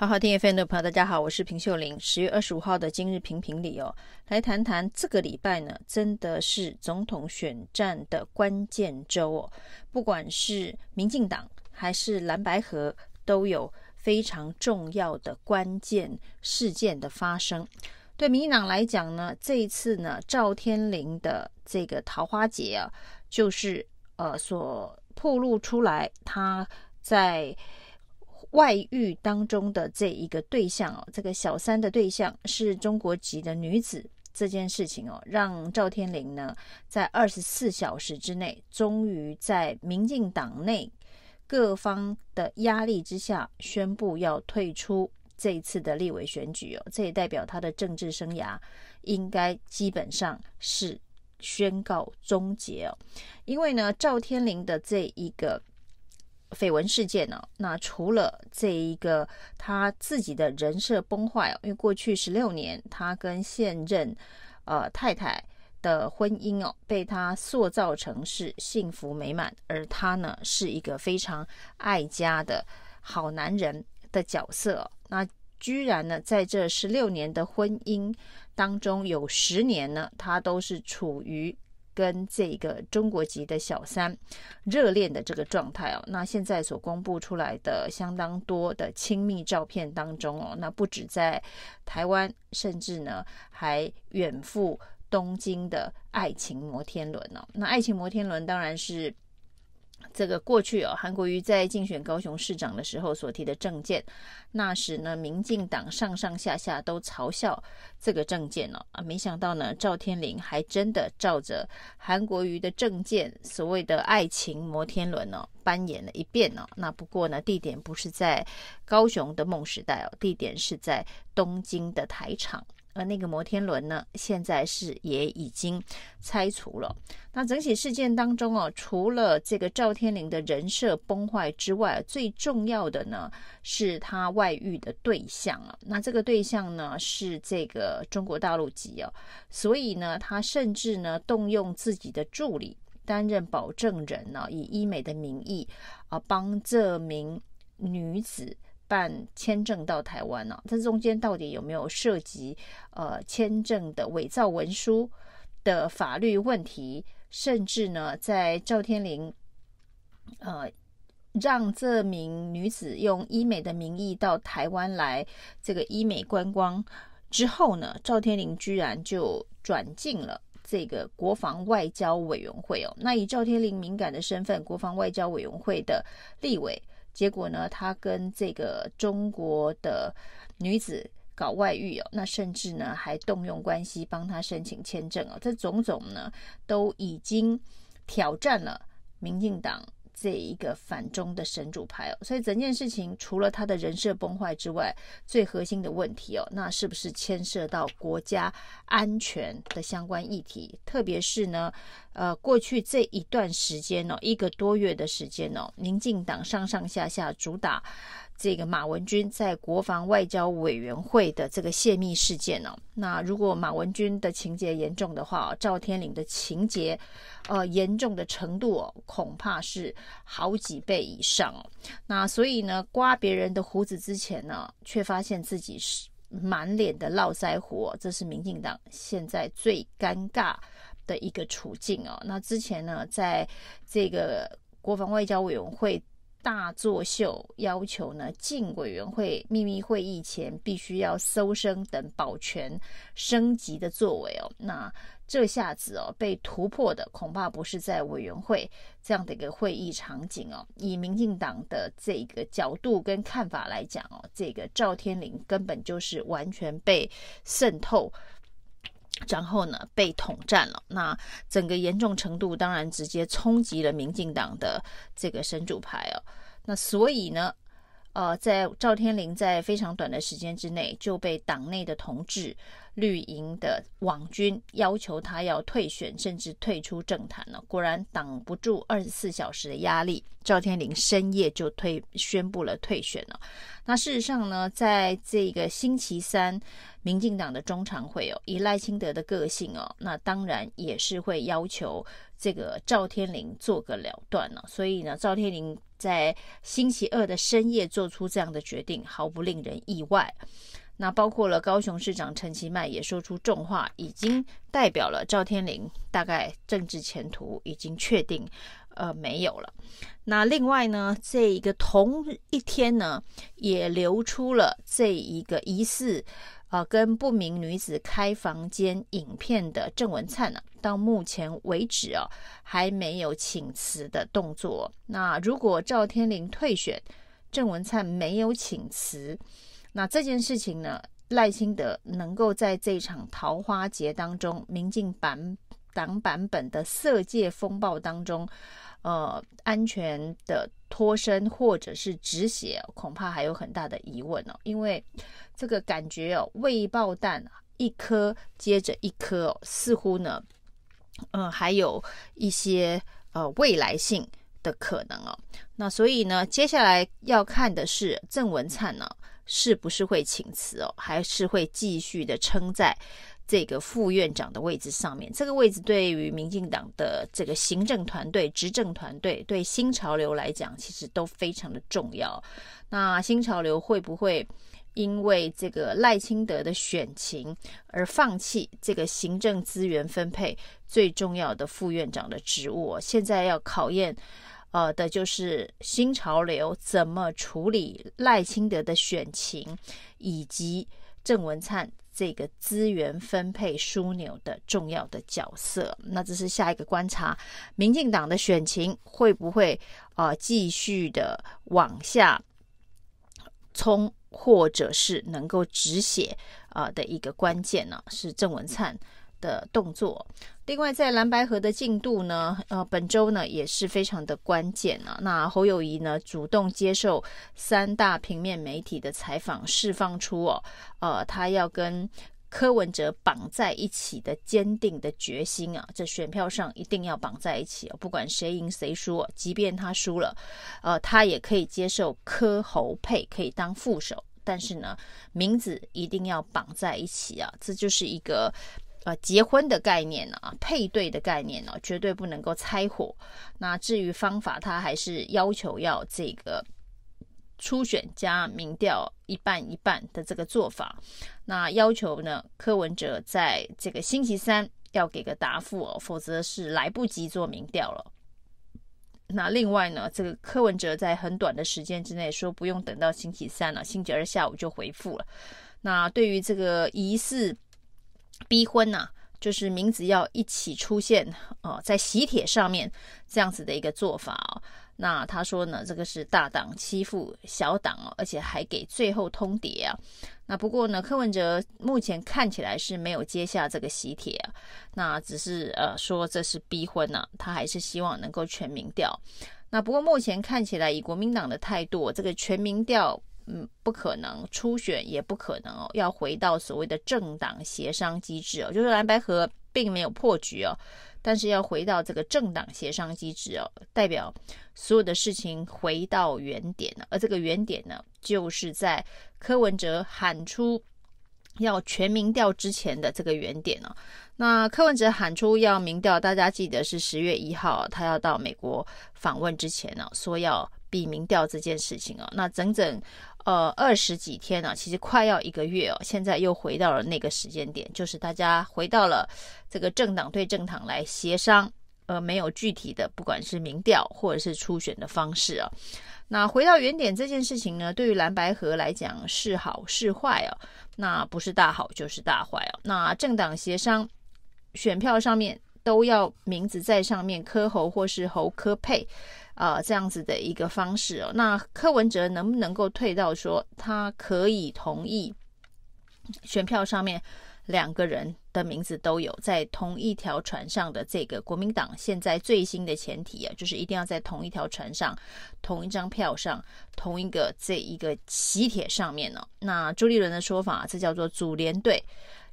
好好听 FM 的朋友，大家好，我是平秀玲。十月二十五号的今日评评理哦，来谈谈这个礼拜呢，真的是总统选战的关键周哦。不管是民进党还是蓝白合，都有非常重要的关键事件的发生。对民进党来讲呢，这一次呢，赵天麟的这个桃花劫啊，就是呃所暴露出来他在。外遇当中的这一个对象哦，这个小三的对象是中国籍的女子，这件事情哦，让赵天麟呢在二十四小时之内，终于在民进党内各方的压力之下，宣布要退出这一次的立委选举哦，这也代表他的政治生涯应该基本上是宣告终结哦，因为呢，赵天麟的这一个。绯闻事件呢？那除了这一个他自己的人设崩坏哦，因为过去十六年他跟现任呃太太的婚姻哦，被他塑造成是幸福美满，而他呢是一个非常爱家的好男人的角色。那居然呢，在这十六年的婚姻当中，有十年呢，他都是处于。跟这个中国籍的小三热恋的这个状态哦，那现在所公布出来的相当多的亲密照片当中哦，那不止在台湾，甚至呢还远赴东京的爱情摩天轮哦。那爱情摩天轮当然是。这个过去哦，韩国瑜在竞选高雄市长的时候所提的政见，那时呢，民进党上上下下都嘲笑这个政见哦啊，没想到呢，赵天麟还真的照着韩国瑜的政见，所谓的爱情摩天轮哦，扮演了一遍哦。那不过呢，地点不是在高雄的梦时代哦，地点是在东京的台场。而那个摩天轮呢，现在是也已经拆除了。那整体事件当中哦，除了这个赵天麟的人设崩坏之外，最重要的呢是他外遇的对象啊。那这个对象呢是这个中国大陆籍哦，所以呢，他甚至呢动用自己的助理担任保证人呢，以医美的名义啊帮这名女子。办签证到台湾呢、这中间到底有没有涉及呃签证的伪造文书的法律问题？甚至呢，在赵天麟呃让这名女子用医美的名义到台湾来这个医美观光之后呢，赵天麟居然就转进了这个国防外交委员会哦。那以赵天麟敏感的身份，国防外交委员会的立委。结果呢，他跟这个中国的女子搞外遇哦，那甚至呢还动用关系帮他申请签证哦，这种种呢都已经挑战了民进党。这一个反中的神主牌哦，所以整件事情除了他的人设崩坏之外，最核心的问题哦，那是不是牵涉到国家安全的相关议题？特别是呢，呃，过去这一段时间哦，一个多月的时间哦，民进党上上下下主打。这个马文君在国防外交委员会的这个泄密事件、哦，那如果马文君的情节严重的话，赵天麟的情节，呃，严重的程度，恐怕是好几倍以上哦。那所以呢，刮别人的胡子之前呢，却发现自己是满脸的络腮胡、哦，这是民进党现在最尴尬的一个处境哦。那之前呢，在这个国防外交委员会。大作秀，要求呢进委员会秘密会议前必须要搜身等保全升级的作为哦，那这下子哦被突破的恐怕不是在委员会这样的一个会议场景哦，以民进党的这个角度跟看法来讲哦，这个赵天麟根本就是完全被渗透。然后呢，被统战了。那整个严重程度当然直接冲击了民进党的这个神主牌哦。那所以呢，呃，在赵天麟在非常短的时间之内就被党内的同志、绿营的网军要求他要退选，甚至退出政坛了。果然挡不住二十四小时的压力，赵天麟深夜就退宣布了退选了。那事实上呢，在这个星期三，民进党的中常会哦，以赖清德的个性哦，那当然也是会要求这个赵天麟做个了断了。所以呢，赵天麟在星期二的深夜做出这样的决定，毫不令人意外。那包括了高雄市长陈其迈也说出重话，已经代表了赵天麟大概政治前途已经确定，呃，没有了。那另外呢，这一个同一天呢，也流出了这一个疑似啊跟不明女子开房间影片的郑文灿呢，到目前为止啊，还没有请辞的动作。那如果赵天麟退选，郑文灿没有请辞。那这件事情呢，赖清德能够在这场桃花劫当中，民进版党版本的色戒风暴当中，呃，安全的脱身或者是止血，恐怕还有很大的疑问哦。因为这个感觉哦，未爆弹一颗接着一颗哦，似乎呢，嗯，还有一些呃未来性的可能哦。那所以呢，接下来要看的是郑文灿呢。是不是会请辞哦？还是会继续的撑在这个副院长的位置上面？这个位置对于民进党的这个行政团队、执政团队，对新潮流来讲，其实都非常的重要。那新潮流会不会因为这个赖清德的选情而放弃这个行政资源分配最重要的副院长的职务？现在要考验。呃的就是新潮流怎么处理赖清德的选情，以及郑文灿这个资源分配枢纽的重要的角色。那这是下一个观察，民进党的选情会不会呃继续的往下冲，或者是能够止血啊、的一个关键呢？是郑文灿的动作。另外，在蓝白河的进度呢，呃，本周呢也是非常的关键啊。那侯友谊呢主动接受三大平面媒体的采访，释放出哦，呃，他要跟柯文哲绑在一起的坚定的决心啊。这选票上一定要绑在一起啊，不管谁赢谁输，即便他输了，呃，他也可以接受柯侯配可以当副手，但是呢，名字一定要绑在一起啊。这就是一个。呃，结婚的概念，啊，配对的概念呢，绝对不能够拆伙。那至于方法，他还是要求要这个初选加民调一半一半的这个做法。那要求呢，柯文哲在这个星期三要给个答复哦，否则是来不及做民调了。那另外呢，这个柯文哲在很短的时间之内说不用等到星期三了，星期二下午就回复了。那对于这个疑似。逼婚呐、就是名字要一起出现哦、在喜帖上面这样子的一个做法哦。那他说呢，这个是大党欺负小党哦，而且还给最后通牒啊。那不过呢，柯文哲目前看起来是没有接下这个喜帖啊，那只是呃说这是逼婚呢、啊，他还是希望能够全民调。那不过目前看起来，以国民党的态度，这个全民调。嗯，不可能初选，也不可能哦。要回到所谓的政党协商机制哦，就是蓝白合并没有破局哦，但是要回到这个政党协商机制哦，代表所有的事情回到原点了。而这个原点呢，就是在柯文哲喊出要全民调之前的这个原点哦。那柯文哲喊出要民调，大家记得是十月一号，他要到美国访问之前呢，说要比民调这件事情哦。那整整。呃，二十几天啊，其实快要一个月哦。现在又回到了那个时间点，就是大家回到了这个政党对政党来协商，呃，没有具体的，不管是民调或者是初选的方式啊。那回到原点这件事情呢，对于蓝白河来讲是好是坏哦？那不是大好就是大坏哦。那政党协商选票上面都要名字在上面，柯侯或是侯柯配。啊、呃，这样子的一个方式哦，那柯文哲能不能够退到说他可以同意选票上面两个人的名字都有在同一条船上的这个国民党现在最新的前提啊，就是一定要在同一条船上、同一张票上、同一个这一个喜帖上面呢、哦？那朱立伦的说法，这叫做组联队，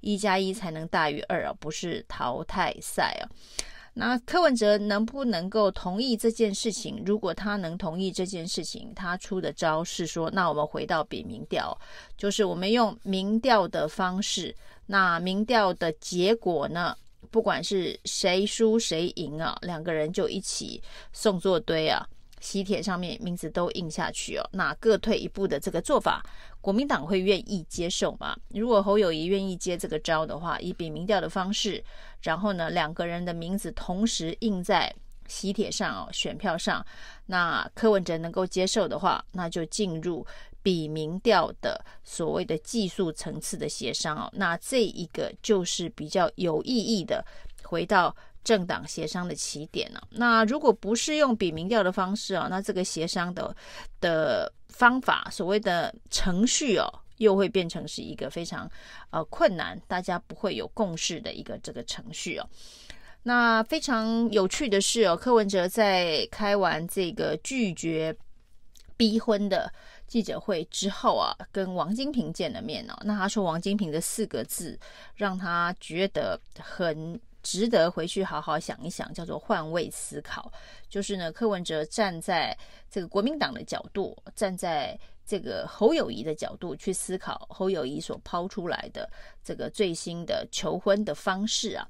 一加一才能大于二啊，不是淘汰赛啊。那柯文哲能不能够同意这件事情？如果他能同意这件事情，他出的招是说，那我们回到比民调，就是我们用民调的方式。那民调的结果呢？不管是谁输谁赢啊，两个人就一起送作堆啊，喜帖上面名字都印下去哦，那各退一步的这个做法，国民党会愿意接受吗？如果侯友宜愿意接这个招的话，以比民调的方式，然后呢，两个人的名字同时印在喜帖上哦，选票上，那柯文哲能够接受的话，那就进入比民调的所谓的技术层次的协商哦，那这一个就是比较有意义的，回到。政党协商的起点呢？那如果不是用比民调的方式啊，那这个协商的的方法，所谓的程序哦，又会变成是一个非常呃困难，大家不会有共识的一个这个程序哦。那非常有趣的是哦，柯文哲在开完这个拒绝逼婚的记者会之后啊，跟王金平见了面哦。那他说王金平的四个字让他觉得很。值得回去好好想一想，叫做换位思考。就是呢，柯文哲站在这个国民党的角度，站在这个侯友谊的角度去思考侯友谊所抛出来的这个最新的求婚的方式啊。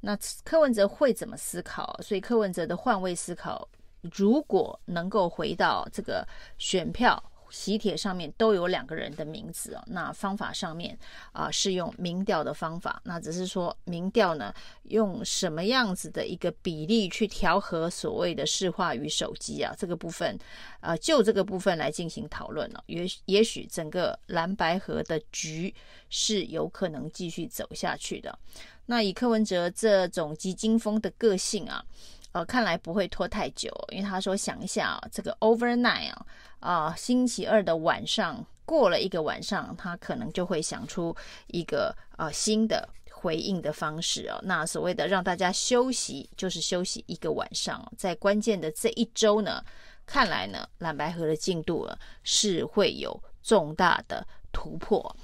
那柯文哲会怎么思考？所以柯文哲的换位思考，如果能够回到这个选票。喜帖上面都有两个人的名字哦，那方法上面啊是用民调的方法，那只是说民调呢用什么样子的一个比例去调和所谓的市话与手机啊这个部分，啊就这个部分来进行讨论了，也也许整个蓝白河的局是有可能继续走下去的。那以柯文哲这种急惊风的个性啊。呃，看来不会拖太久，因为他说想一下啊，这个 overnight 啊，啊，星期二的晚上过了一个晚上，他可能就会想出一个呃新的回应的方式哦。那所谓的让大家休息，就是休息一个晚上，在关键的这一周呢，看来呢，蓝白河的进度啊是会有重大的突破。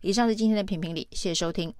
以上是今天的评评理，谢谢收听。